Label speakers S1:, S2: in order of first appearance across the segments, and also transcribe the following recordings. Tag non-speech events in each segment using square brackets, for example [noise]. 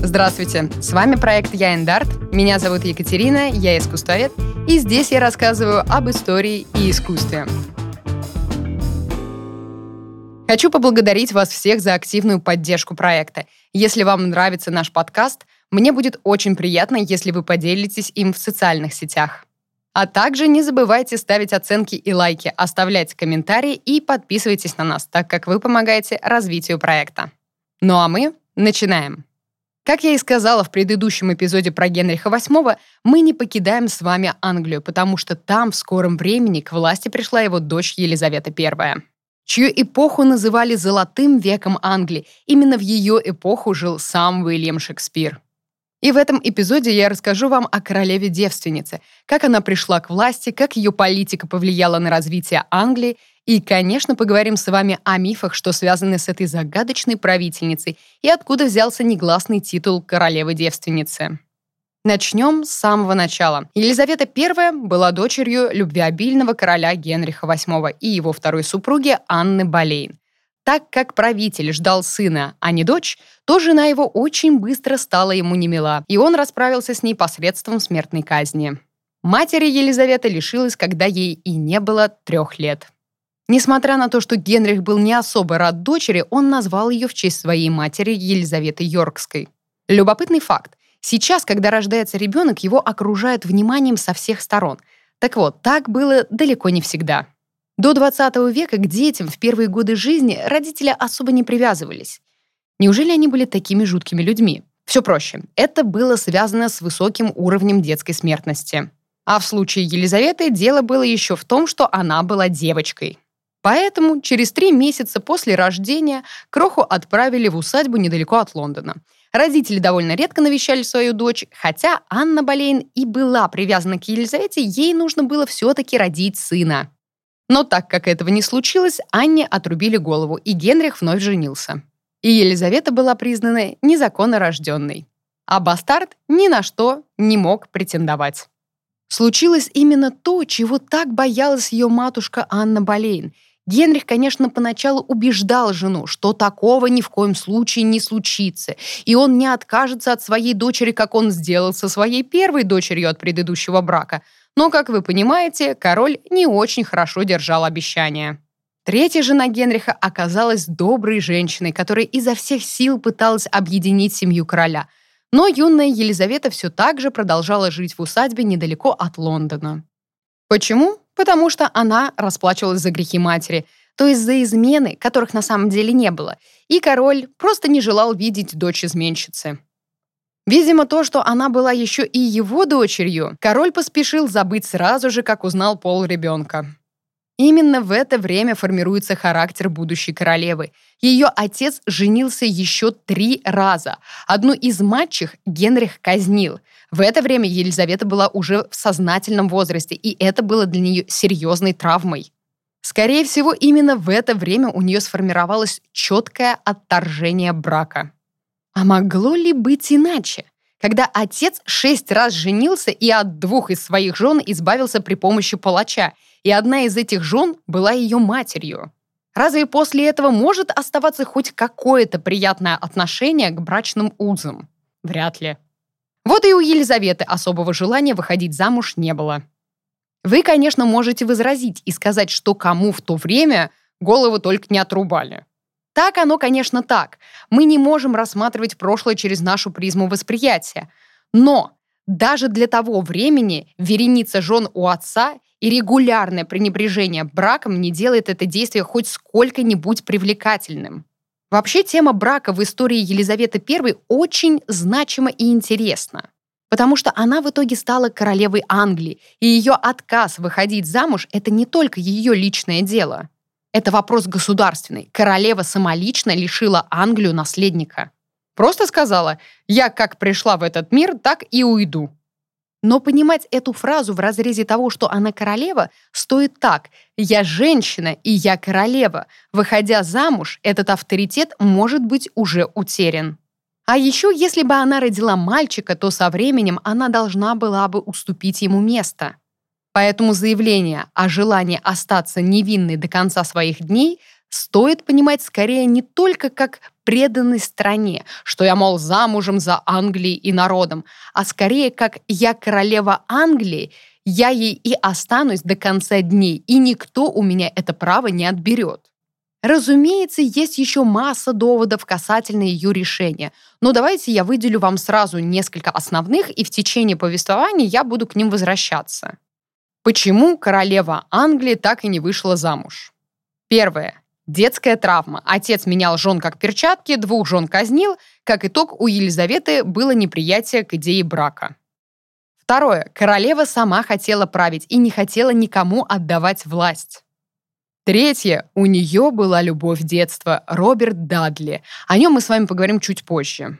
S1: Здравствуйте, с вами проект «Я Эндарт». Меня зовут Екатерина, я искусствовед, и здесь я рассказываю об истории и искусстве. Хочу поблагодарить вас всех за активную поддержку проекта. Если вам нравится наш подкаст, мне будет очень приятно, если вы поделитесь им в социальных сетях. А также не забывайте ставить оценки и лайки, оставлять комментарии и подписывайтесь на нас, так как вы помогаете развитию проекта. Ну а мы начинаем. Как я и сказала в предыдущем эпизоде про Генриха VIII, мы не покидаем с вами Англию, потому что там в скором времени к власти пришла его дочь Елизавета I, чью эпоху называли «золотым веком Англии». Именно в ее эпоху жил сам Уильям Шекспир. И в этом эпизоде я расскажу вам о королеве-девственнице, как она пришла к власти, как ее политика повлияла на развитие Англии и, конечно, поговорим с вами о мифах, что связаны с этой загадочной правительницей и откуда взялся негласный титул королевы-девственницы. Начнем с самого начала. Елизавета I была дочерью любвеобильного короля Генриха VIII и его второй супруги Анны Болейн. Так как правитель ждал сына, а не дочь, то жена его очень быстро стала ему немила, и он расправился с ней посредством смертной казни. Матери Елизавета лишилась, когда ей и не было трех лет. Несмотря на то, что Генрих был не особо рад дочери, он назвал ее в честь своей матери Елизаветы Йоркской. Любопытный факт. Сейчас, когда рождается ребенок, его окружают вниманием со всех сторон. Так вот, так было далеко не всегда. До 20 века к детям в первые годы жизни родители особо не привязывались. Неужели они были такими жуткими людьми? Все проще. Это было связано с высоким уровнем детской смертности. А в случае Елизаветы дело было еще в том, что она была девочкой. Поэтому через три месяца после рождения Кроху отправили в усадьбу недалеко от Лондона. Родители довольно редко навещали свою дочь, хотя Анна Болейн и была привязана к Елизавете, ей нужно было все-таки родить сына. Но так как этого не случилось, Анне отрубили голову, и Генрих вновь женился. И Елизавета была признана незаконно рожденной. А бастард ни на что не мог претендовать. Случилось именно то, чего так боялась ее матушка Анна Болейн – Генрих, конечно, поначалу убеждал жену, что такого ни в коем случае не случится, и он не откажется от своей дочери, как он сделал со своей первой дочерью от предыдущего брака. Но, как вы понимаете, король не очень хорошо держал обещания. Третья жена Генриха оказалась доброй женщиной, которая изо всех сил пыталась объединить семью короля. Но юная Елизавета все так же продолжала жить в усадьбе недалеко от Лондона. Почему? Потому что она расплачивалась за грехи матери, то есть за измены, которых на самом деле не было, и король просто не желал видеть дочь изменщицы. Видимо, то, что она была еще и его дочерью, король поспешил забыть сразу же, как узнал пол ребенка. Именно в это время формируется характер будущей королевы. Ее отец женился еще три раза. Одну из матчих Генрих казнил. В это время Елизавета была уже в сознательном возрасте, и это было для нее серьезной травмой. Скорее всего, именно в это время у нее сформировалось четкое отторжение брака. А могло ли быть иначе? Когда отец шесть раз женился и от двух из своих жен избавился при помощи палача – и одна из этих жен была ее матерью. Разве после этого может оставаться хоть какое-то приятное отношение к брачным узам? Вряд ли. Вот и у Елизаветы особого желания выходить замуж не было. Вы, конечно, можете возразить и сказать, что кому в то время голову только не отрубали. Так оно, конечно, так. Мы не можем рассматривать прошлое через нашу призму восприятия. Но даже для того времени вереница жен у отца и регулярное пренебрежение браком не делает это действие хоть сколько-нибудь привлекательным. Вообще тема брака в истории Елизаветы I очень значима и интересна, потому что она в итоге стала королевой Англии, и ее отказ выходить замуж – это не только ее личное дело. Это вопрос государственный. Королева самолично лишила Англию наследника. Просто сказала «я как пришла в этот мир, так и уйду». Но понимать эту фразу в разрезе того, что она королева, стоит так. «Я женщина, и я королева. Выходя замуж, этот авторитет может быть уже утерян». А еще, если бы она родила мальчика, то со временем она должна была бы уступить ему место. Поэтому заявление о желании остаться невинной до конца своих дней стоит понимать скорее не только как преданной стране, что я, мол, замужем за Англией и народом, а скорее как я королева Англии, я ей и останусь до конца дней, и никто у меня это право не отберет. Разумеется, есть еще масса доводов касательно ее решения, но давайте я выделю вам сразу несколько основных, и в течение повествования я буду к ним возвращаться. Почему королева Англии так и не вышла замуж? Первое. Детская травма. Отец менял жен как перчатки, двух жен казнил. Как итог, у Елизаветы было неприятие к идее брака. Второе. Королева сама хотела править и не хотела никому отдавать власть. Третье. У нее была любовь детства, Роберт Дадли. О нем мы с вами поговорим чуть позже.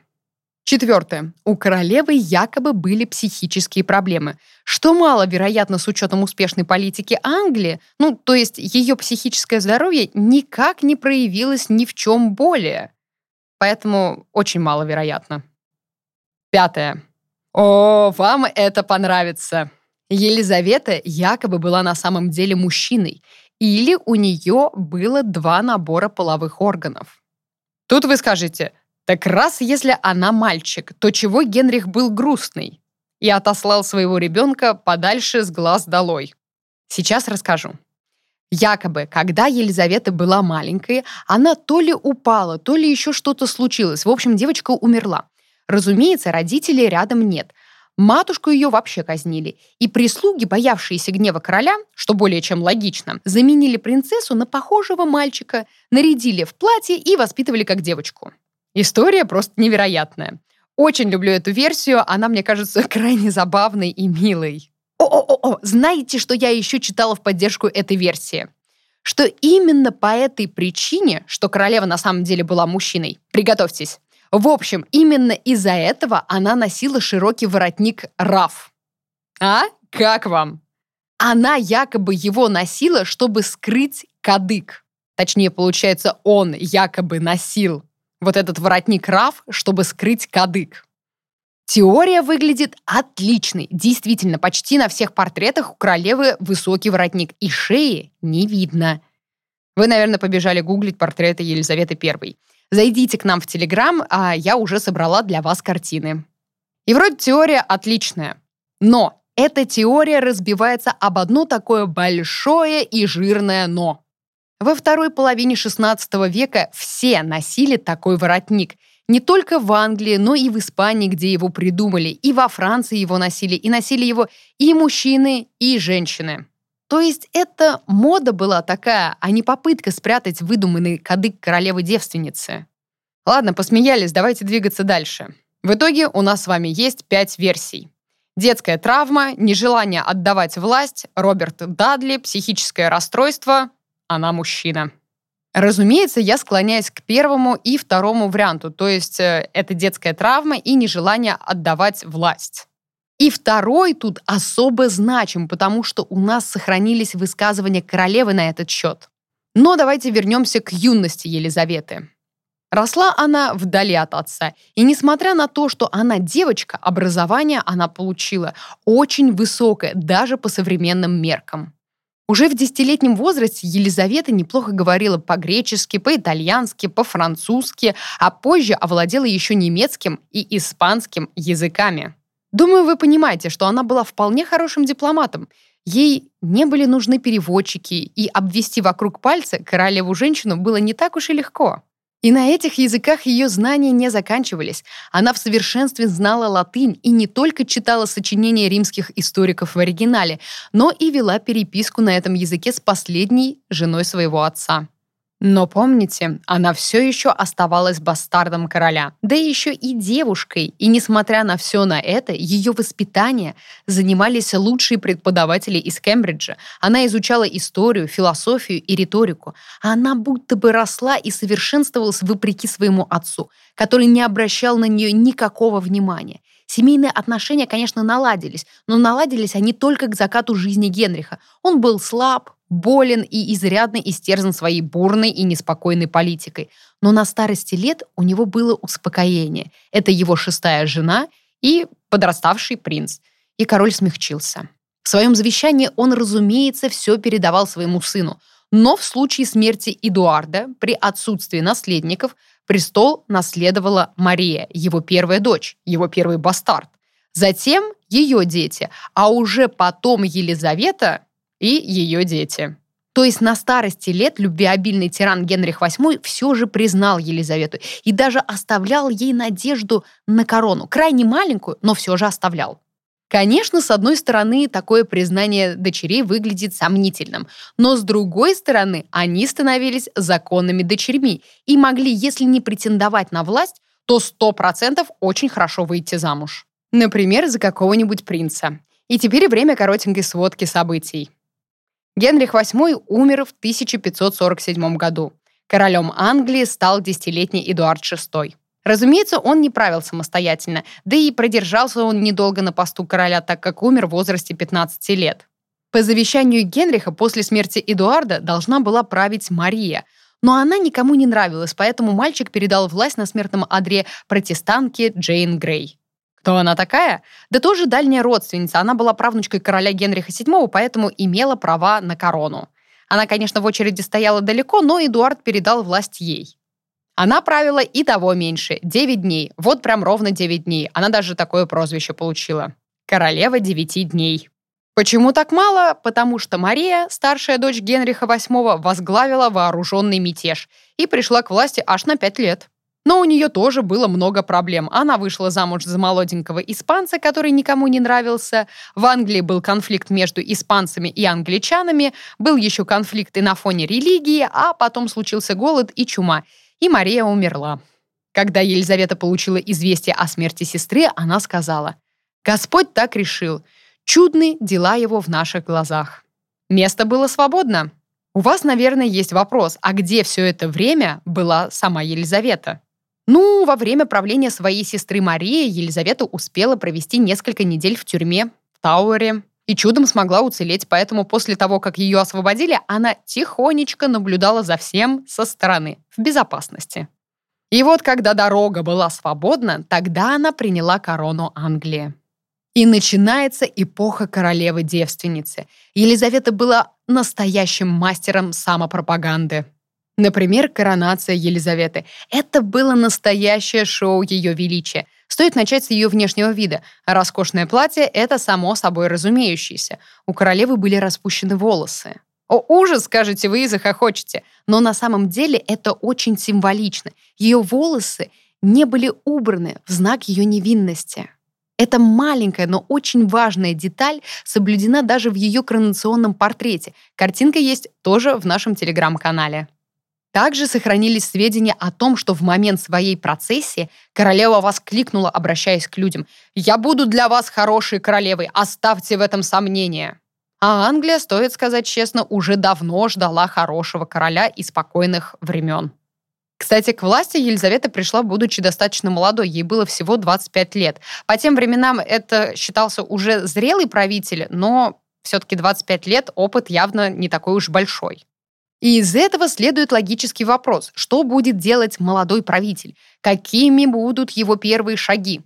S1: Четвертое. У королевы якобы были психические проблемы, что маловероятно с учетом успешной политики Англии, ну, то есть ее психическое здоровье никак не проявилось ни в чем более. Поэтому очень маловероятно. Пятое. О, вам это понравится. Елизавета якобы была на самом деле мужчиной или у нее было два набора половых органов. Тут вы скажете, так раз если она мальчик, то чего Генрих был грустный? И отослал своего ребенка подальше с глаз долой. Сейчас расскажу. Якобы, когда Елизавета была маленькой, она то ли упала, то ли еще что-то случилось. В общем, девочка умерла. Разумеется, родителей рядом нет – Матушку ее вообще казнили, и прислуги, боявшиеся гнева короля, что более чем логично, заменили принцессу на похожего мальчика, нарядили в платье и воспитывали как девочку. История просто невероятная. Очень люблю эту версию, она мне кажется [laughs] крайне забавной и милой. О-о-о, знаете, что я еще читала в поддержку этой версии? Что именно по этой причине, что королева на самом деле была мужчиной, приготовьтесь, в общем, именно из-за этого она носила широкий воротник раф. А? Как вам? Она якобы его носила, чтобы скрыть кадык. Точнее, получается, он якобы носил вот этот воротник раф, чтобы скрыть кадык. Теория выглядит отличной. Действительно, почти на всех портретах у королевы высокий воротник, и шеи не видно. Вы, наверное, побежали гуглить портреты Елизаветы I. Зайдите к нам в Телеграм, а я уже собрала для вас картины. И вроде теория отличная. Но эта теория разбивается об одно такое большое и жирное «но». Во второй половине XVI века все носили такой воротник. Не только в Англии, но и в Испании, где его придумали, и во Франции его носили, и носили его и мужчины, и женщины. То есть это мода была такая, а не попытка спрятать выдуманный кадык королевы-девственницы. Ладно, посмеялись, давайте двигаться дальше. В итоге у нас с вами есть пять версий. Детская травма, нежелание отдавать власть, Роберт Дадли, психическое расстройство, она мужчина. Разумеется, я склоняюсь к первому и второму варианту, то есть э, это детская травма и нежелание отдавать власть. И второй тут особо значим, потому что у нас сохранились высказывания королевы на этот счет. Но давайте вернемся к юности Елизаветы. Росла она вдали от отца, и несмотря на то, что она девочка, образование она получила очень высокое, даже по современным меркам. Уже в десятилетнем возрасте Елизавета неплохо говорила по-гречески, по-итальянски, по-французски, а позже овладела еще немецким и испанским языками. Думаю, вы понимаете, что она была вполне хорошим дипломатом. Ей не были нужны переводчики, и обвести вокруг пальца королеву-женщину было не так уж и легко. И на этих языках ее знания не заканчивались. Она в совершенстве знала латынь и не только читала сочинения римских историков в оригинале, но и вела переписку на этом языке с последней женой своего отца. Но помните, она все еще оставалась бастардом короля, да еще и девушкой, и несмотря на все на это, ее воспитание занимались лучшие преподаватели из Кембриджа. Она изучала историю, философию и риторику. Она будто бы росла и совершенствовалась вопреки своему отцу, который не обращал на нее никакого внимания. Семейные отношения, конечно, наладились, но наладились они только к закату жизни Генриха. Он был слаб, болен и изрядно истерзан своей бурной и неспокойной политикой. Но на старости лет у него было успокоение. Это его шестая жена и подраставший принц. И король смягчился. В своем завещании он, разумеется, все передавал своему сыну. Но в случае смерти Эдуарда при отсутствии наследников престол наследовала Мария, его первая дочь, его первый бастард. Затем ее дети, а уже потом Елизавета и ее дети. То есть на старости лет любвеобильный тиран Генрих VIII все же признал Елизавету и даже оставлял ей надежду на корону. Крайне маленькую, но все же оставлял. Конечно, с одной стороны, такое признание дочерей выглядит сомнительным, но с другой стороны, они становились законными дочерьми и могли, если не претендовать на власть, то 100% очень хорошо выйти замуж. Например, за какого-нибудь принца. И теперь время коротенькой сводки событий. Генрих VIII умер в 1547 году. Королем Англии стал десятилетний Эдуард VI. Разумеется, он не правил самостоятельно, да и продержался он недолго на посту короля, так как умер в возрасте 15 лет. По завещанию Генриха после смерти Эдуарда должна была править Мария, но она никому не нравилась, поэтому мальчик передал власть на смертном одре протестантке Джейн Грей. Кто она такая? Да тоже дальняя родственница. Она была правнучкой короля Генриха VII, поэтому имела права на корону. Она, конечно, в очереди стояла далеко, но Эдуард передал власть ей. Она правила и того меньше, 9 дней. Вот прям ровно 9 дней. Она даже такое прозвище получила. Королева 9 дней. Почему так мало? Потому что Мария, старшая дочь Генриха VIII, возглавила вооруженный мятеж и пришла к власти аж на 5 лет. Но у нее тоже было много проблем. Она вышла замуж за молоденького испанца, который никому не нравился. В Англии был конфликт между испанцами и англичанами. Был еще конфликт и на фоне религии, а потом случился голод и чума и Мария умерла. Когда Елизавета получила известие о смерти сестры, она сказала, «Господь так решил. Чудны дела его в наших глазах». Место было свободно. У вас, наверное, есть вопрос, а где все это время была сама Елизавета? Ну, во время правления своей сестры Марии Елизавета успела провести несколько недель в тюрьме, в Тауэре, и чудом смогла уцелеть, поэтому после того, как ее освободили, она тихонечко наблюдала за всем со стороны, в безопасности. И вот когда дорога была свободна, тогда она приняла корону Англии. И начинается эпоха королевы-девственницы. Елизавета была настоящим мастером самопропаганды. Например, коронация Елизаветы. Это было настоящее шоу Ее Величия – Стоит начать с ее внешнего вида. Роскошное платье — это само собой разумеющееся. У королевы были распущены волосы. О, ужас, скажете вы и захохочете. Но на самом деле это очень символично. Ее волосы не были убраны в знак ее невинности. Эта маленькая, но очень важная деталь соблюдена даже в ее коронационном портрете. Картинка есть тоже в нашем телеграм-канале. Также сохранились сведения о том, что в момент своей процессии королева воскликнула, обращаясь к людям, «Я буду для вас хорошей королевой, оставьте в этом сомнения». А Англия, стоит сказать честно, уже давно ждала хорошего короля и спокойных времен. Кстати, к власти Елизавета пришла, будучи достаточно молодой, ей было всего 25 лет. По тем временам это считался уже зрелый правитель, но все-таки 25 лет опыт явно не такой уж большой. И из этого следует логический вопрос, что будет делать молодой правитель, какими будут его первые шаги.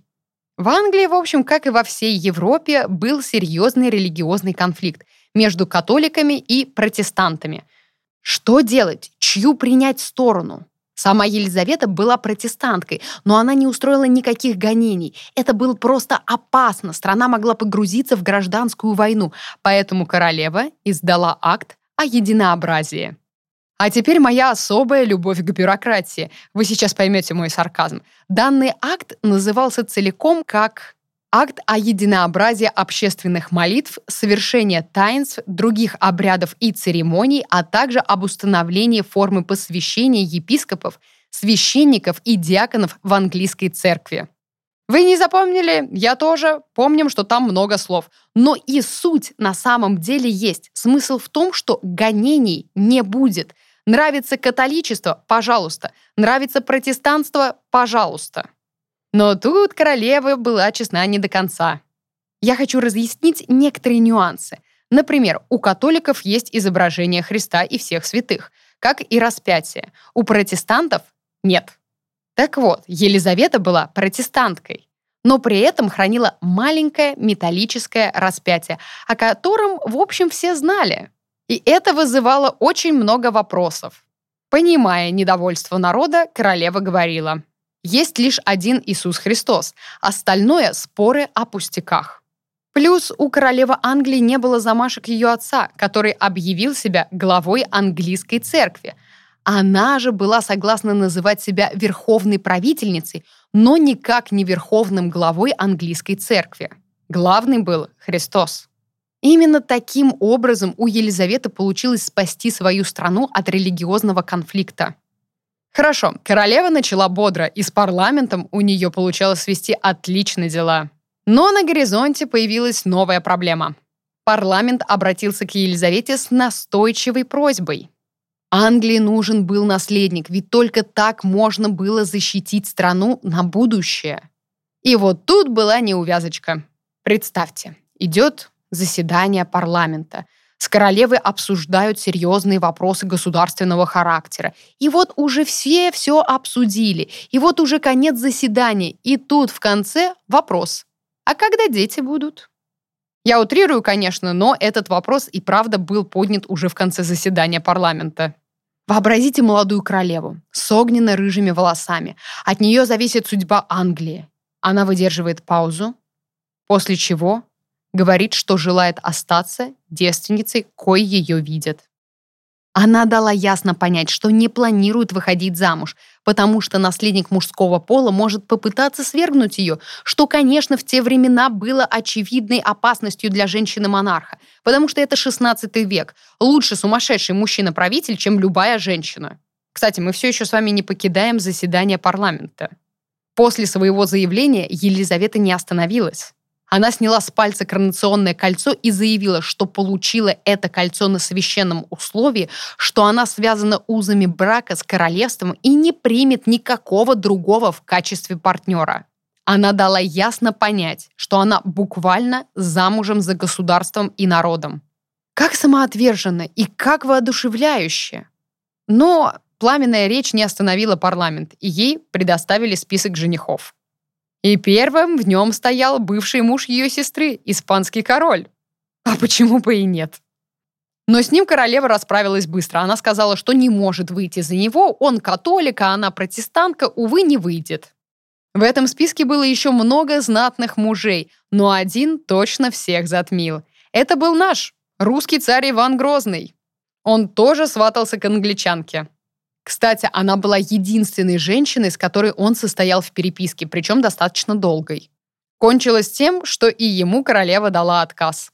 S1: В Англии, в общем, как и во всей Европе, был серьезный религиозный конфликт между католиками и протестантами. Что делать? Чью принять сторону? Сама Елизавета была протестанткой, но она не устроила никаких гонений. Это было просто опасно. Страна могла погрузиться в гражданскую войну. Поэтому королева издала акт о единообразии. А теперь моя особая любовь к бюрократии. Вы сейчас поймете мой сарказм. Данный акт назывался целиком как акт о единообразии общественных молитв, совершения таинств, других обрядов и церемоний, а также об установлении формы посвящения епископов, священников и диаконов в английской церкви. Вы не запомнили? Я тоже. Помним, что там много слов. Но и суть на самом деле есть. Смысл в том, что гонений не будет. Нравится католичество? Пожалуйста. Нравится протестанство? Пожалуйста. Но тут королева была честна не до конца. Я хочу разъяснить некоторые нюансы. Например, у католиков есть изображение Христа и всех святых, как и распятие. У протестантов нет. Так вот, Елизавета была протестанткой, но при этом хранила маленькое металлическое распятие, о котором, в общем, все знали. И это вызывало очень много вопросов. Понимая недовольство народа, королева говорила, «Есть лишь один Иисус Христос, остальное – споры о пустяках». Плюс у королевы Англии не было замашек ее отца, который объявил себя главой английской церкви. Она же была согласна называть себя верховной правительницей, но никак не верховным главой английской церкви. Главный был Христос. Именно таким образом у Елизаветы получилось спасти свою страну от религиозного конфликта. Хорошо, королева начала бодро, и с парламентом у нее получалось вести отличные дела. Но на горизонте появилась новая проблема. Парламент обратился к Елизавете с настойчивой просьбой. Англии нужен был наследник, ведь только так можно было защитить страну на будущее. И вот тут была неувязочка. Представьте, идет заседание парламента. С королевой обсуждают серьезные вопросы государственного характера. И вот уже все все обсудили. И вот уже конец заседания. И тут в конце вопрос. А когда дети будут? Я утрирую, конечно, но этот вопрос и правда был поднят уже в конце заседания парламента. Вообразите молодую королеву с огненно-рыжими волосами. От нее зависит судьба Англии. Она выдерживает паузу, после чего говорит, что желает остаться девственницей, кой ее видят. Она дала ясно понять, что не планирует выходить замуж, потому что наследник мужского пола может попытаться свергнуть ее, что, конечно, в те времена было очевидной опасностью для женщины-монарха, потому что это 16 век. Лучше сумасшедший мужчина-правитель, чем любая женщина. Кстати, мы все еще с вами не покидаем заседание парламента. После своего заявления Елизавета не остановилась. Она сняла с пальца коронационное кольцо и заявила, что получила это кольцо на священном условии, что она связана узами брака с королевством и не примет никакого другого в качестве партнера. Она дала ясно понять, что она буквально замужем за государством и народом. Как самоотверженно и как воодушевляюще. Но пламенная речь не остановила парламент, и ей предоставили список женихов. И первым в нем стоял бывший муж ее сестры, испанский король. А почему бы и нет? Но с ним королева расправилась быстро. Она сказала, что не может выйти за него, он католик, а она протестантка, увы, не выйдет. В этом списке было еще много знатных мужей, но один точно всех затмил. Это был наш, русский царь Иван Грозный. Он тоже сватался к англичанке. Кстати, она была единственной женщиной, с которой он состоял в переписке, причем достаточно долгой. Кончилось тем, что и ему королева дала отказ.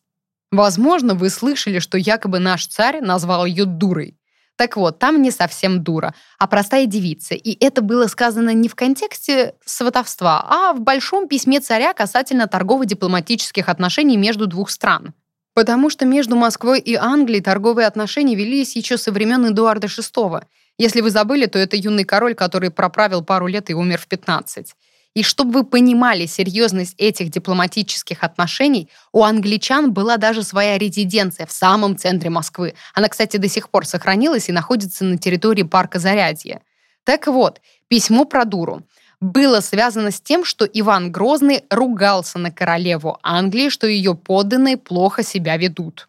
S1: Возможно, вы слышали, что якобы наш царь назвал ее дурой. Так вот, там не совсем дура, а простая девица. И это было сказано не в контексте сватовства, а в большом письме царя касательно торгово-дипломатических отношений между двух стран. Потому что между Москвой и Англией торговые отношения велись еще со времен Эдуарда VI, если вы забыли, то это юный король, который проправил пару лет и умер в 15. И чтобы вы понимали серьезность этих дипломатических отношений, у англичан была даже своя резиденция в самом центре Москвы. Она, кстати, до сих пор сохранилась и находится на территории парка Зарядье. Так вот, письмо про дуру было связано с тем, что Иван Грозный ругался на королеву Англии, что ее подданные плохо себя ведут.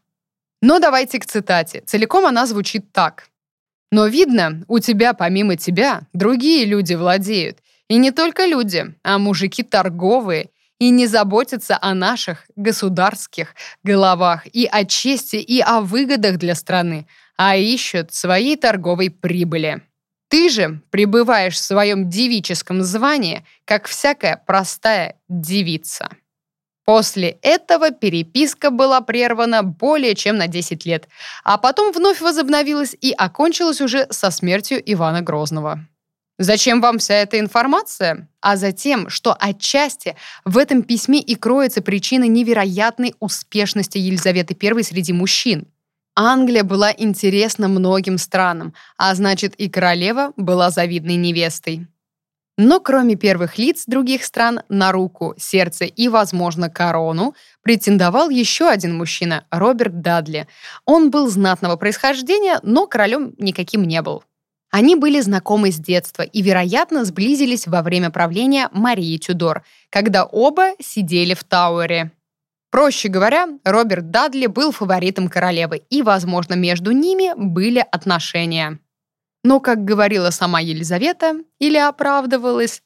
S1: Но давайте к цитате. Целиком она звучит так. Но видно, у тебя помимо тебя другие люди владеют. И не только люди, а мужики торговые. И не заботятся о наших государских головах и о чести, и о выгодах для страны, а ищут своей торговой прибыли. Ты же пребываешь в своем девическом звании, как всякая простая девица. После этого переписка была прервана более чем на 10 лет, а потом вновь возобновилась и окончилась уже со смертью Ивана Грозного. Зачем вам вся эта информация? А затем, что отчасти в этом письме и кроется причина невероятной успешности Елизаветы I среди мужчин. Англия была интересна многим странам, а значит и королева была завидной невестой. Но кроме первых лиц других стран на руку, сердце и, возможно, корону претендовал еще один мужчина – Роберт Дадли. Он был знатного происхождения, но королем никаким не был. Они были знакомы с детства и, вероятно, сблизились во время правления Марии Тюдор, когда оба сидели в Тауэре. Проще говоря, Роберт Дадли был фаворитом королевы, и, возможно, между ними были отношения. Но, как говорила сама Елизавета, или оправдывалась,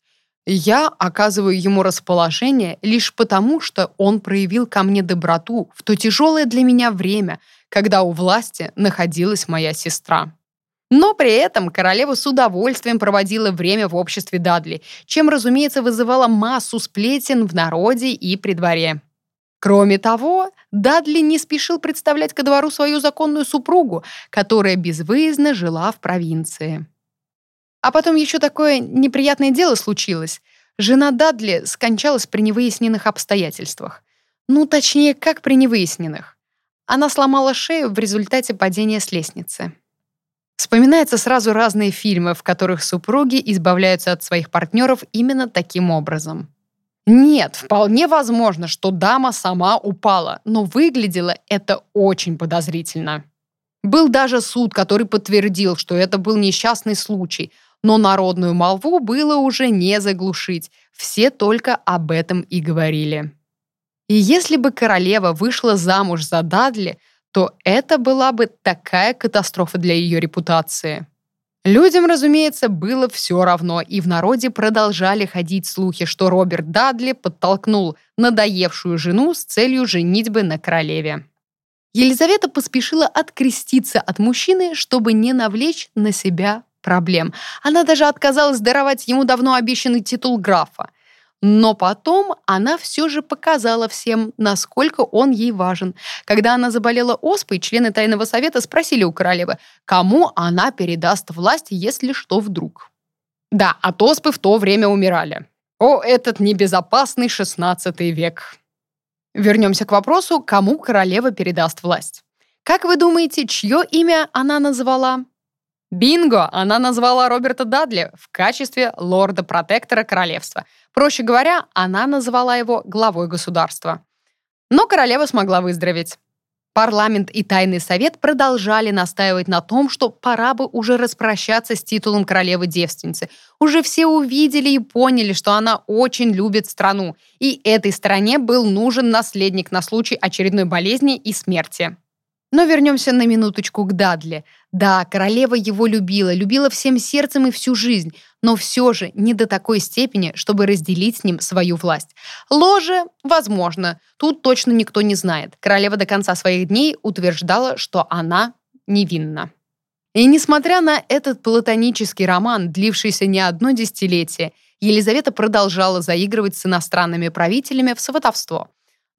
S1: я оказываю ему расположение лишь потому, что он проявил ко мне доброту в то тяжелое для меня время, когда у власти находилась моя сестра. Но при этом королева с удовольствием проводила время в обществе Дадли, чем, разумеется, вызывала массу сплетен в народе и при дворе. Кроме того, Дадли не спешил представлять ко двору свою законную супругу, которая безвыездно жила в провинции. А потом еще такое неприятное дело случилось. Жена Дадли скончалась при невыясненных обстоятельствах. Ну, точнее, как при невыясненных. Она сломала шею в результате падения с лестницы. Вспоминаются сразу разные фильмы, в которых супруги избавляются от своих партнеров именно таким образом. Нет, вполне возможно, что дама сама упала, но выглядело это очень подозрительно. Был даже суд, который подтвердил, что это был несчастный случай, но народную молву было уже не заглушить, все только об этом и говорили. И если бы королева вышла замуж за Дадли, то это была бы такая катастрофа для ее репутации. Людям, разумеется, было все равно, и в народе продолжали ходить слухи, что Роберт Дадли подтолкнул надоевшую жену с целью женитьбы на королеве. Елизавета поспешила откреститься от мужчины, чтобы не навлечь на себя проблем. Она даже отказалась даровать ему давно обещанный титул графа. Но потом она все же показала всем, насколько он ей важен. Когда она заболела оспой, члены Тайного Совета спросили у королевы, кому она передаст власть, если что вдруг. Да, от оспы в то время умирали. О, этот небезопасный XVI век. Вернемся к вопросу, кому королева передаст власть. Как вы думаете, чье имя она назвала? Бинго! Она назвала Роберта Дадли в качестве лорда-протектора королевства. Проще говоря, она назвала его главой государства. Но королева смогла выздороветь. Парламент и Тайный совет продолжали настаивать на том, что пора бы уже распрощаться с титулом королевы-девственницы. Уже все увидели и поняли, что она очень любит страну, и этой стране был нужен наследник на случай очередной болезни и смерти. Но вернемся на минуточку к Дадли. Да, королева его любила, любила всем сердцем и всю жизнь, но все же не до такой степени, чтобы разделить с ним свою власть. Ложе, возможно, тут точно никто не знает. Королева до конца своих дней утверждала, что она невинна. И несмотря на этот платонический роман, длившийся не одно десятилетие, Елизавета продолжала заигрывать с иностранными правителями в сватовство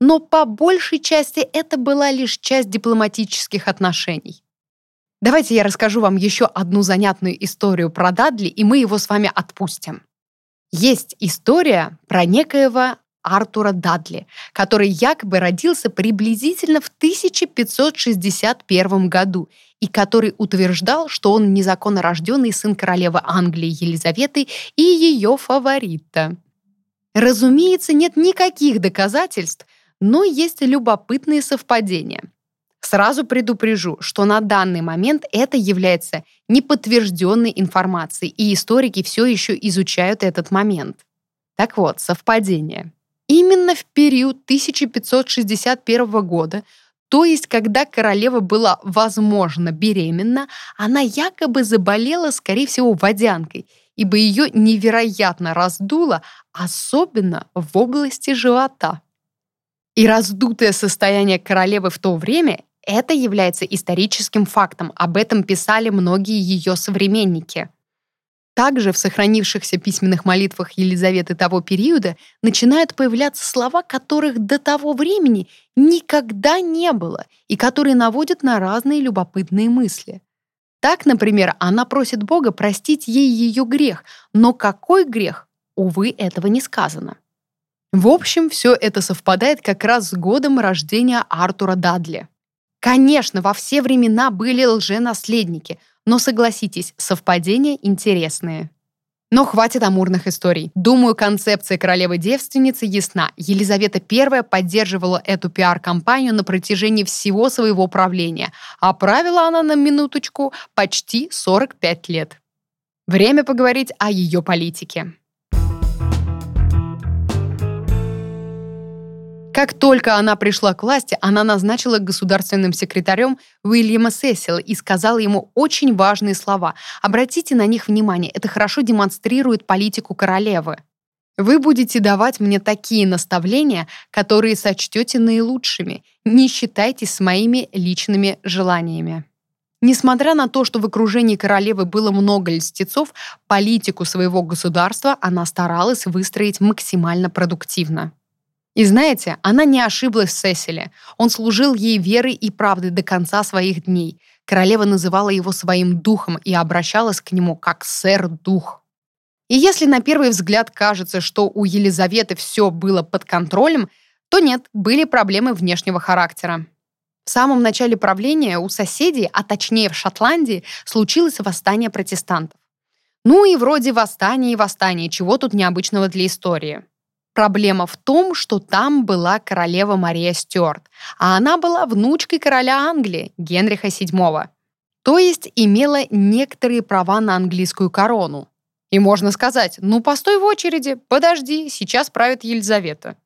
S1: но по большей части это была лишь часть дипломатических отношений. Давайте я расскажу вам еще одну занятную историю про Дадли, и мы его с вами отпустим. Есть история про некоего Артура Дадли, который якобы родился приблизительно в 1561 году и который утверждал, что он незаконно рожденный сын королевы Англии Елизаветы и ее фаворита. Разумеется, нет никаких доказательств, но есть любопытные совпадения. Сразу предупрежу, что на данный момент это является неподтвержденной информацией, и историки все еще изучают этот момент. Так вот, совпадение. Именно в период 1561 года, то есть когда королева была, возможно, беременна, она якобы заболела, скорее всего, водянкой, ибо ее невероятно раздуло, особенно в области живота. И раздутое состояние королевы в то время это является историческим фактом. Об этом писали многие ее современники. Также в сохранившихся письменных молитвах Елизаветы того периода начинают появляться слова, которых до того времени никогда не было и которые наводят на разные любопытные мысли. Так, например, она просит Бога простить ей ее грех, но какой грех? Увы, этого не сказано. В общем, все это совпадает как раз с годом рождения Артура Дадли. Конечно, во все времена были лженаследники, но согласитесь, совпадения интересные. Но хватит амурных историй. Думаю, концепция королевы-девственницы ясна. Елизавета I поддерживала эту пиар-компанию на протяжении всего своего правления, а правила она на минуточку почти 45 лет. Время поговорить о ее политике. Как только она пришла к власти, она назначила государственным секретарем Уильяма Сесила и сказала ему очень важные слова. Обратите на них внимание, это хорошо демонстрирует политику королевы. Вы будете давать мне такие наставления, которые сочтете наилучшими. Не считайтесь с моими личными желаниями. Несмотря на то, что в окружении королевы было много льстецов, политику своего государства она старалась выстроить максимально продуктивно. И знаете, она не ошиблась в Сесиле. Он служил ей верой и правдой до конца своих дней. Королева называла его своим духом и обращалась к нему как сэр-дух. И если на первый взгляд кажется, что у Елизаветы все было под контролем, то нет, были проблемы внешнего характера. В самом начале правления у соседей, а точнее в Шотландии, случилось восстание протестантов. Ну и вроде восстания и восстания, чего тут необычного для истории. Проблема в том, что там была королева Мария Стюарт, а она была внучкой короля Англии Генриха VII, то есть имела некоторые права на английскую корону. И можно сказать, ну постой в очереди, подожди, сейчас правит Елизавета.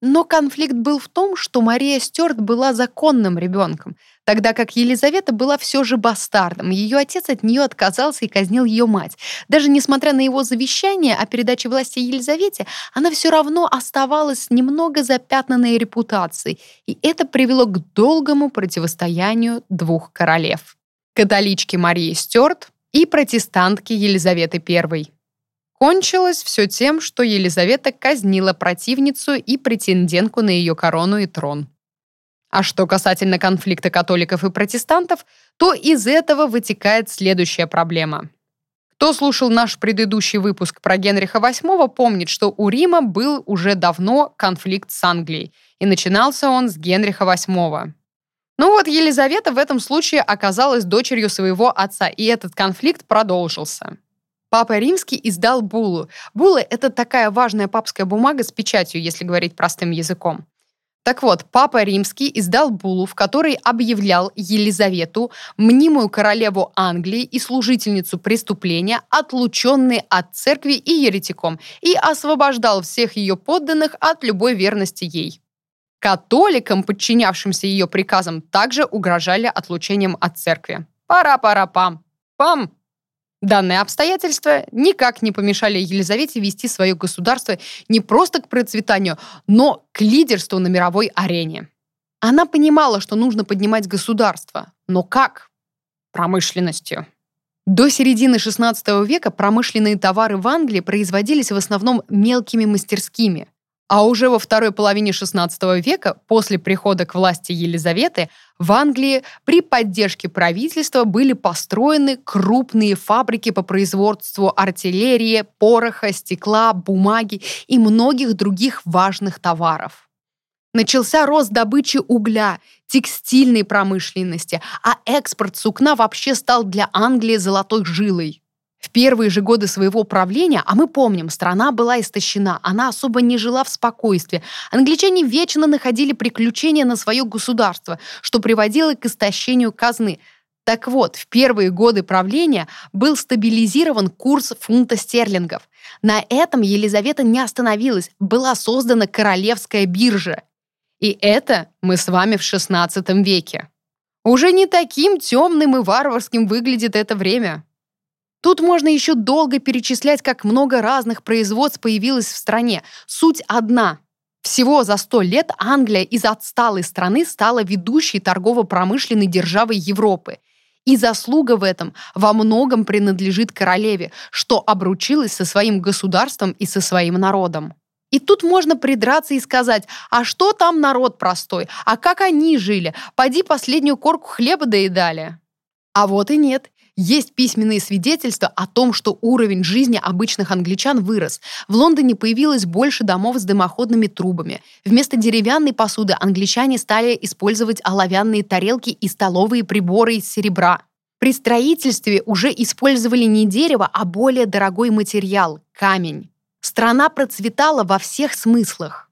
S1: Но конфликт был в том, что Мария Стюарт была законным ребенком, тогда как Елизавета была все же бастардом. Ее отец от нее отказался и казнил ее мать. Даже несмотря на его завещание о передаче власти Елизавете, она все равно оставалась немного запятнанной репутацией, и это привело к долгому противостоянию двух королев. Католички Марии Стюарт и протестантки Елизаветы I. Кончилось все тем, что Елизавета казнила противницу и претендентку на ее корону и трон. А что касательно конфликта католиков и протестантов, то из этого вытекает следующая проблема. Кто слушал наш предыдущий выпуск про Генриха VIII, помнит, что у Рима был уже давно конфликт с Англией, и начинался он с Генриха VIII. Ну вот Елизавета в этом случае оказалась дочерью своего отца, и этот конфликт продолжился. Папа Римский издал буллу. Була — это такая важная папская бумага с печатью, если говорить простым языком. Так вот, Папа Римский издал буллу, в которой объявлял Елизавету, мнимую королеву Англии и служительницу преступления, отлученной от церкви и еретиком, и освобождал всех ее подданных от любой верности ей. Католикам, подчинявшимся ее приказам, также угрожали отлучением от церкви. Пара-пара-пам. Пам! Данные обстоятельства никак не помешали Елизавете вести свое государство не просто к процветанию, но к лидерству на мировой арене. Она понимала, что нужно поднимать государство. Но как? Промышленностью. До середины XVI века промышленные товары в Англии производились в основном мелкими мастерскими. А уже во второй половине XVI века, после прихода к власти Елизаветы, в Англии при поддержке правительства были построены крупные фабрики по производству артиллерии, пороха, стекла, бумаги и многих других важных товаров. Начался рост добычи угля, текстильной промышленности, а экспорт сукна вообще стал для Англии золотой жилой. В первые же годы своего правления, а мы помним, страна была истощена, она особо не жила в спокойствии. Англичане вечно находили приключения на свое государство, что приводило к истощению казны. Так вот, в первые годы правления был стабилизирован курс фунта стерлингов. На этом Елизавета не остановилась, была создана королевская биржа. И это мы с вами в XVI веке. Уже не таким темным и варварским выглядит это время. Тут можно еще долго перечислять, как много разных производств появилось в стране. Суть одна. Всего за сто лет Англия из отсталой страны стала ведущей торгово-промышленной державой Европы. И заслуга в этом во многом принадлежит королеве, что обручилась со своим государством и со своим народом. И тут можно придраться и сказать, а что там народ простой, а как они жили, поди последнюю корку хлеба доедали. А вот и нет. Есть письменные свидетельства о том, что уровень жизни обычных англичан вырос. В Лондоне появилось больше домов с дымоходными трубами. Вместо деревянной посуды англичане стали использовать оловянные тарелки и столовые приборы из серебра. При строительстве уже использовали не дерево, а более дорогой материал – камень. Страна процветала во всех смыслах.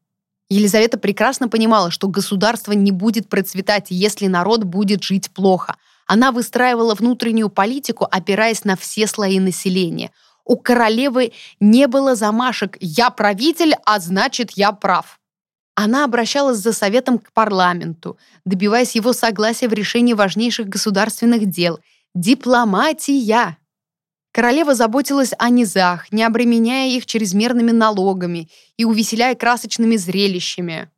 S1: Елизавета прекрасно понимала, что государство не будет процветать, если народ будет жить плохо – она выстраивала внутреннюю политику, опираясь на все слои населения. У королевы не было замашек «я правитель, а значит, я прав». Она обращалась за советом к парламенту, добиваясь его согласия в решении важнейших государственных дел. Дипломатия! Королева заботилась о низах, не обременяя их чрезмерными налогами и увеселяя красочными зрелищами.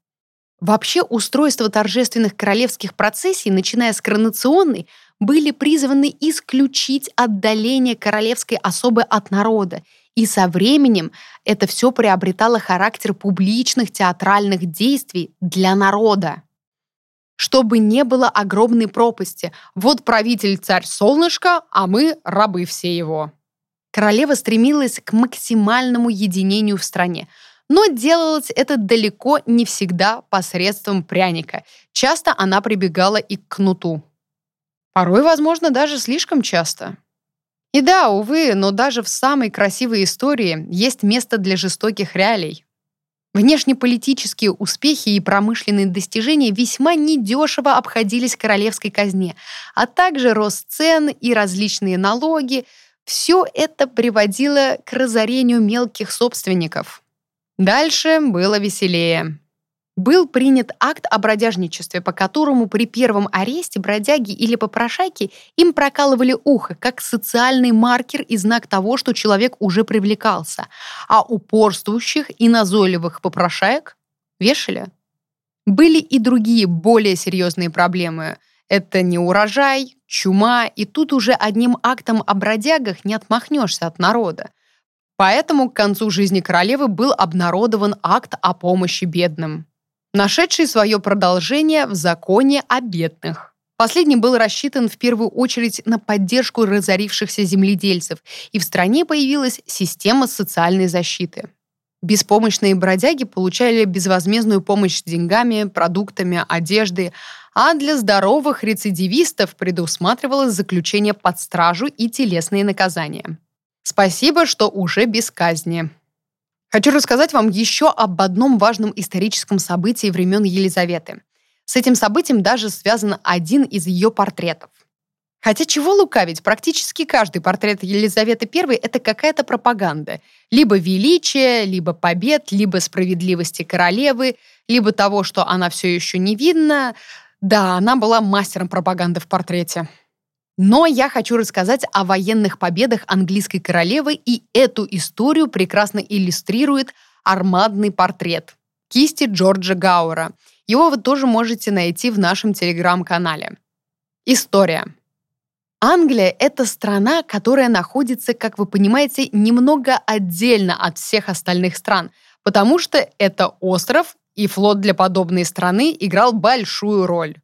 S1: Вообще устройство торжественных королевских процессий, начиная с коронационной, были призваны исключить отдаление королевской особы от народа, и со временем это все приобретало характер публичных театральных действий для народа. Чтобы не было огромной пропасти. Вот правитель царь солнышко, а мы рабы все его. Королева стремилась к максимальному единению в стране – но делалось это далеко не всегда посредством пряника. Часто она прибегала и к кнуту. Порой, возможно, даже слишком часто. И да, увы, но даже в самой красивой истории есть место для жестоких реалий. Внешнеполитические успехи и промышленные достижения весьма недешево обходились королевской казне, а также рост цен и различные налоги. Все это приводило к разорению мелких собственников. Дальше было веселее. Был принят акт о бродяжничестве, по которому при первом аресте бродяги или попрошайки им прокалывали ухо, как социальный маркер и знак того, что человек уже привлекался, а упорствующих и назойливых попрошаек вешали. Были и другие более серьезные проблемы. Это не урожай, чума, и тут уже одним актом о бродягах не отмахнешься от народа. Поэтому к концу жизни королевы был обнародован акт о помощи бедным, нашедший свое продолжение в законе о бедных. Последний был рассчитан в первую очередь на поддержку разорившихся земледельцев, и в стране появилась система социальной защиты. Беспомощные бродяги получали безвозмездную помощь деньгами, продуктами, одеждой, а для здоровых рецидивистов предусматривалось заключение под стражу и телесные наказания. Спасибо, что уже без казни. Хочу рассказать вам еще об одном важном историческом событии времен Елизаветы. С этим событием даже связан один из ее портретов. Хотя чего лукавить, практически каждый портрет Елизаветы I — это какая-то пропаганда. Либо величия, либо побед, либо справедливости королевы, либо того, что она все еще не видна. Да, она была мастером пропаганды в портрете. Но я хочу рассказать о военных победах английской королевы, и эту историю прекрасно иллюстрирует армадный портрет кисти Джорджа Гаура. Его вы тоже можете найти в нашем телеграм-канале. История. Англия — это страна, которая находится, как вы понимаете, немного отдельно от всех остальных стран, потому что это остров, и флот для подобной страны играл большую роль.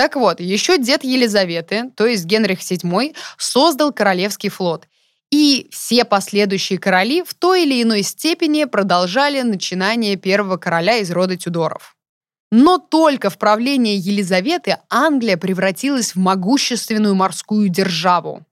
S1: Так вот, еще дед Елизаветы, то есть Генрих VII, создал Королевский флот. И все последующие короли в той или иной степени продолжали начинание первого короля из рода Тюдоров. Но только в правлении Елизаветы Англия превратилась в могущественную морскую державу.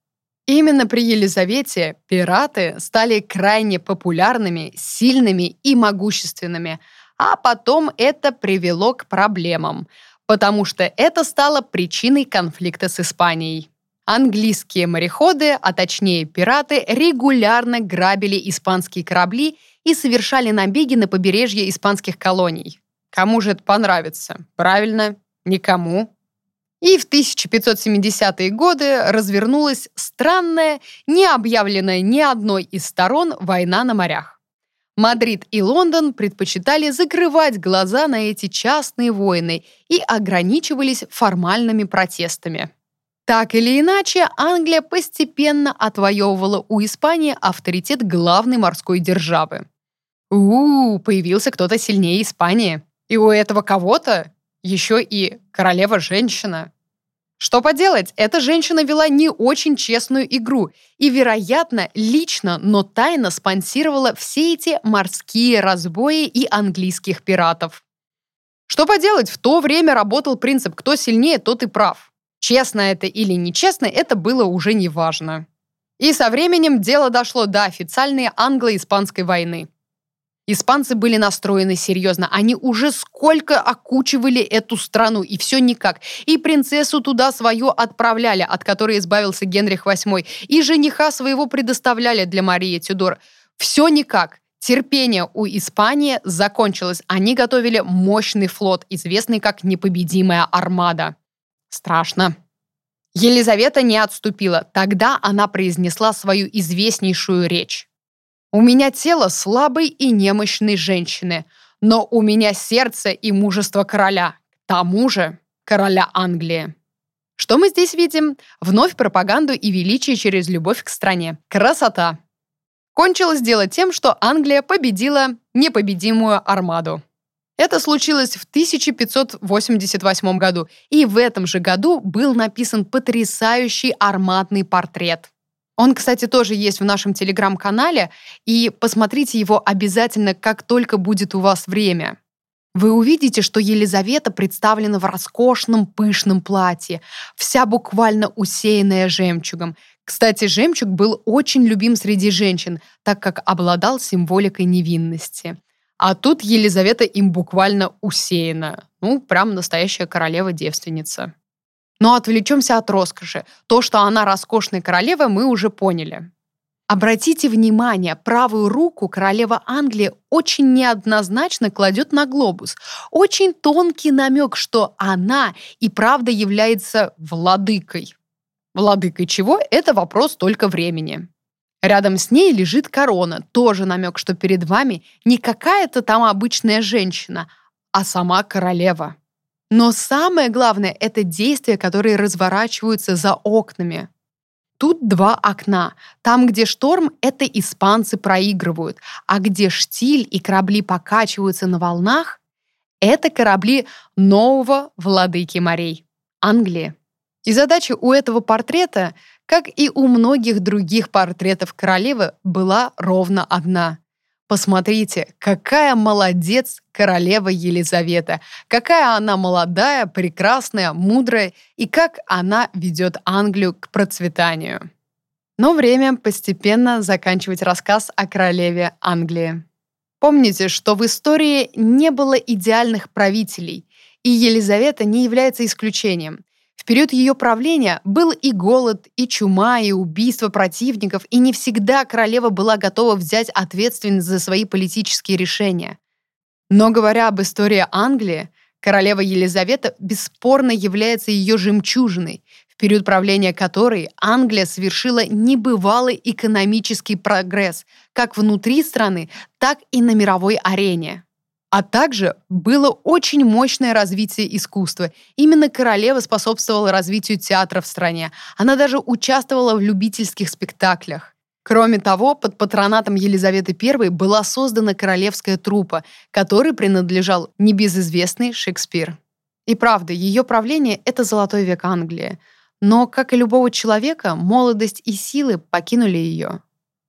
S1: Именно при Елизавете пираты стали крайне популярными, сильными и могущественными, а потом это привело к проблемам – потому что это стало причиной конфликта с Испанией. Английские мореходы, а точнее пираты, регулярно грабили испанские корабли и совершали набеги на побережье испанских колоний. Кому же это понравится? Правильно, никому. И в 1570-е годы развернулась странная, не объявленная ни одной из сторон война на морях. Мадрид и Лондон предпочитали закрывать глаза на эти частные войны и ограничивались формальными протестами. Так или иначе, Англия постепенно отвоевывала у Испании авторитет главной морской державы. у, -у появился кто-то сильнее Испании. И у этого кого-то еще и королева-женщина. Что поделать, эта женщина вела не очень честную игру и, вероятно, лично, но тайно спонсировала все эти морские разбои и английских пиратов. Что поделать, в то время работал принцип «кто сильнее, тот и прав». Честно это или нечестно, это было уже не важно. И со временем дело дошло до официальной англо-испанской войны. Испанцы были настроены серьезно. Они уже сколько окучивали эту страну, и все никак. И принцессу туда свою отправляли, от которой избавился Генрих VIII, и жениха своего предоставляли для Марии Тюдор. Все никак. Терпение у Испании закончилось. Они готовили мощный флот, известный как непобедимая армада. Страшно. Елизавета не отступила. Тогда она произнесла свою известнейшую речь. «У меня тело слабой и немощной женщины, но у меня сердце и мужество короля, к тому же короля Англии». Что мы здесь видим? Вновь пропаганду и величие через любовь к стране. Красота! Кончилось дело тем, что Англия победила непобедимую армаду. Это случилось в 1588 году, и в этом же году был написан потрясающий армадный портрет. Он, кстати, тоже есть в нашем телеграм-канале, и посмотрите его обязательно, как только будет у вас время. Вы увидите, что Елизавета представлена в роскошном пышном платье, вся буквально усеянная жемчугом. Кстати, жемчуг был очень любим среди женщин, так как обладал символикой невинности. А тут Елизавета им буквально усеяна. Ну, прям настоящая королева-девственница. Но отвлечемся от роскоши. То, что она роскошная королева, мы уже поняли. Обратите внимание, правую руку королева Англии очень неоднозначно кладет на глобус. Очень тонкий намек, что она и правда является владыкой. Владыкой чего – это вопрос только времени. Рядом с ней лежит корона, тоже намек, что перед вами не какая-то там обычная женщина, а сама королева. Но самое главное – это действия, которые разворачиваются за окнами. Тут два окна. Там, где шторм, это испанцы проигрывают, а где штиль и корабли покачиваются на волнах, это корабли нового владыки морей – Англии. И задача у этого портрета, как и у многих других портретов королевы, была ровно одна Посмотрите, какая молодец королева Елизавета, какая она молодая, прекрасная, мудрая и как она ведет Англию к процветанию. Но время постепенно заканчивать рассказ о королеве Англии. Помните, что в истории не было идеальных правителей, и Елизавета не является исключением. Период ее правления был и голод, и чума, и убийство противников, и не всегда королева была готова взять ответственность за свои политические решения. Но говоря об истории Англии, королева Елизавета бесспорно является ее жемчужиной, в период правления которой Англия совершила небывалый экономический прогресс как внутри страны, так и на мировой арене. А также было очень мощное развитие искусства. Именно королева способствовала развитию театра в стране. Она даже участвовала в любительских спектаклях. Кроме того, под патронатом Елизаветы I была создана королевская труппа, которой принадлежал небезызвестный Шекспир. И правда, ее правление — это золотой век Англии. Но, как и любого человека, молодость и силы покинули ее.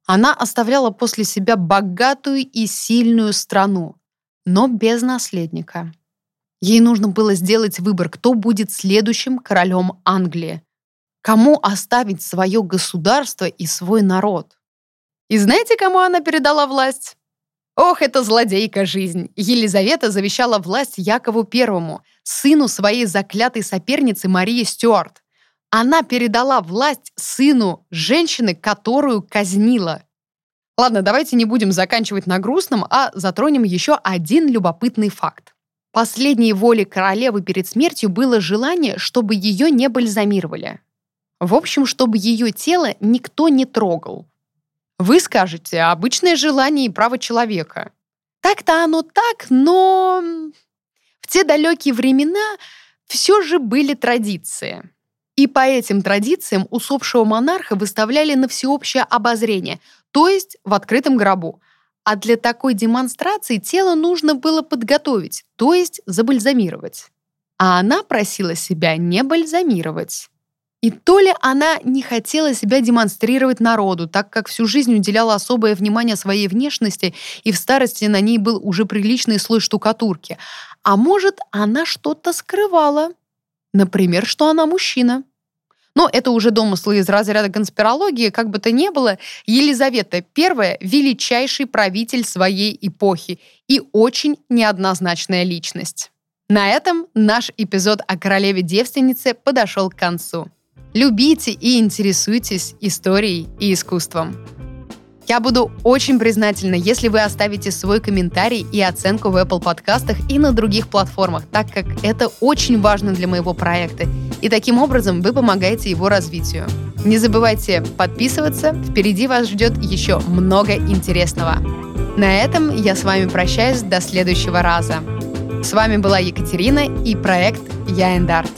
S1: Она оставляла после себя богатую и сильную страну, но без наследника. Ей нужно было сделать выбор, кто будет следующим королем Англии. Кому оставить свое государство и свой народ? И знаете, кому она передала власть? Ох, это злодейка жизнь! Елизавета завещала власть Якову I, сыну своей заклятой соперницы Марии Стюарт. Она передала власть сыну женщины, которую казнила. Ладно, давайте не будем заканчивать на грустном, а затронем еще один любопытный факт. Последней волей королевы перед смертью было желание, чтобы ее не бальзамировали. В общем, чтобы ее тело никто не трогал. Вы скажете, обычное желание и право человека. Так-то оно так, но в те далекие времена все же были традиции. И по этим традициям усопшего монарха выставляли на всеобщее обозрение, то есть в открытом гробу. А для такой демонстрации тело нужно было подготовить, то есть забальзамировать. А она просила себя не бальзамировать. И то ли она не хотела себя демонстрировать народу, так как всю жизнь уделяла особое внимание своей внешности, и в старости на ней был уже приличный слой штукатурки. А может, она что-то скрывала. Например, что она мужчина. Но это уже домыслы из разряда конспирологии, как бы то ни было, Елизавета I – величайший правитель своей эпохи и очень неоднозначная личность. На этом наш эпизод о королеве-девственнице подошел к концу. Любите и интересуйтесь историей и искусством. Я буду очень признательна, если вы оставите свой комментарий и оценку в Apple подкастах и на других платформах, так как это очень важно для моего проекта. И таким образом вы помогаете его развитию. Не забывайте подписываться, впереди вас ждет еще много интересного. На этом я с вами прощаюсь до следующего раза. С вами была Екатерина и проект Я Эндарт.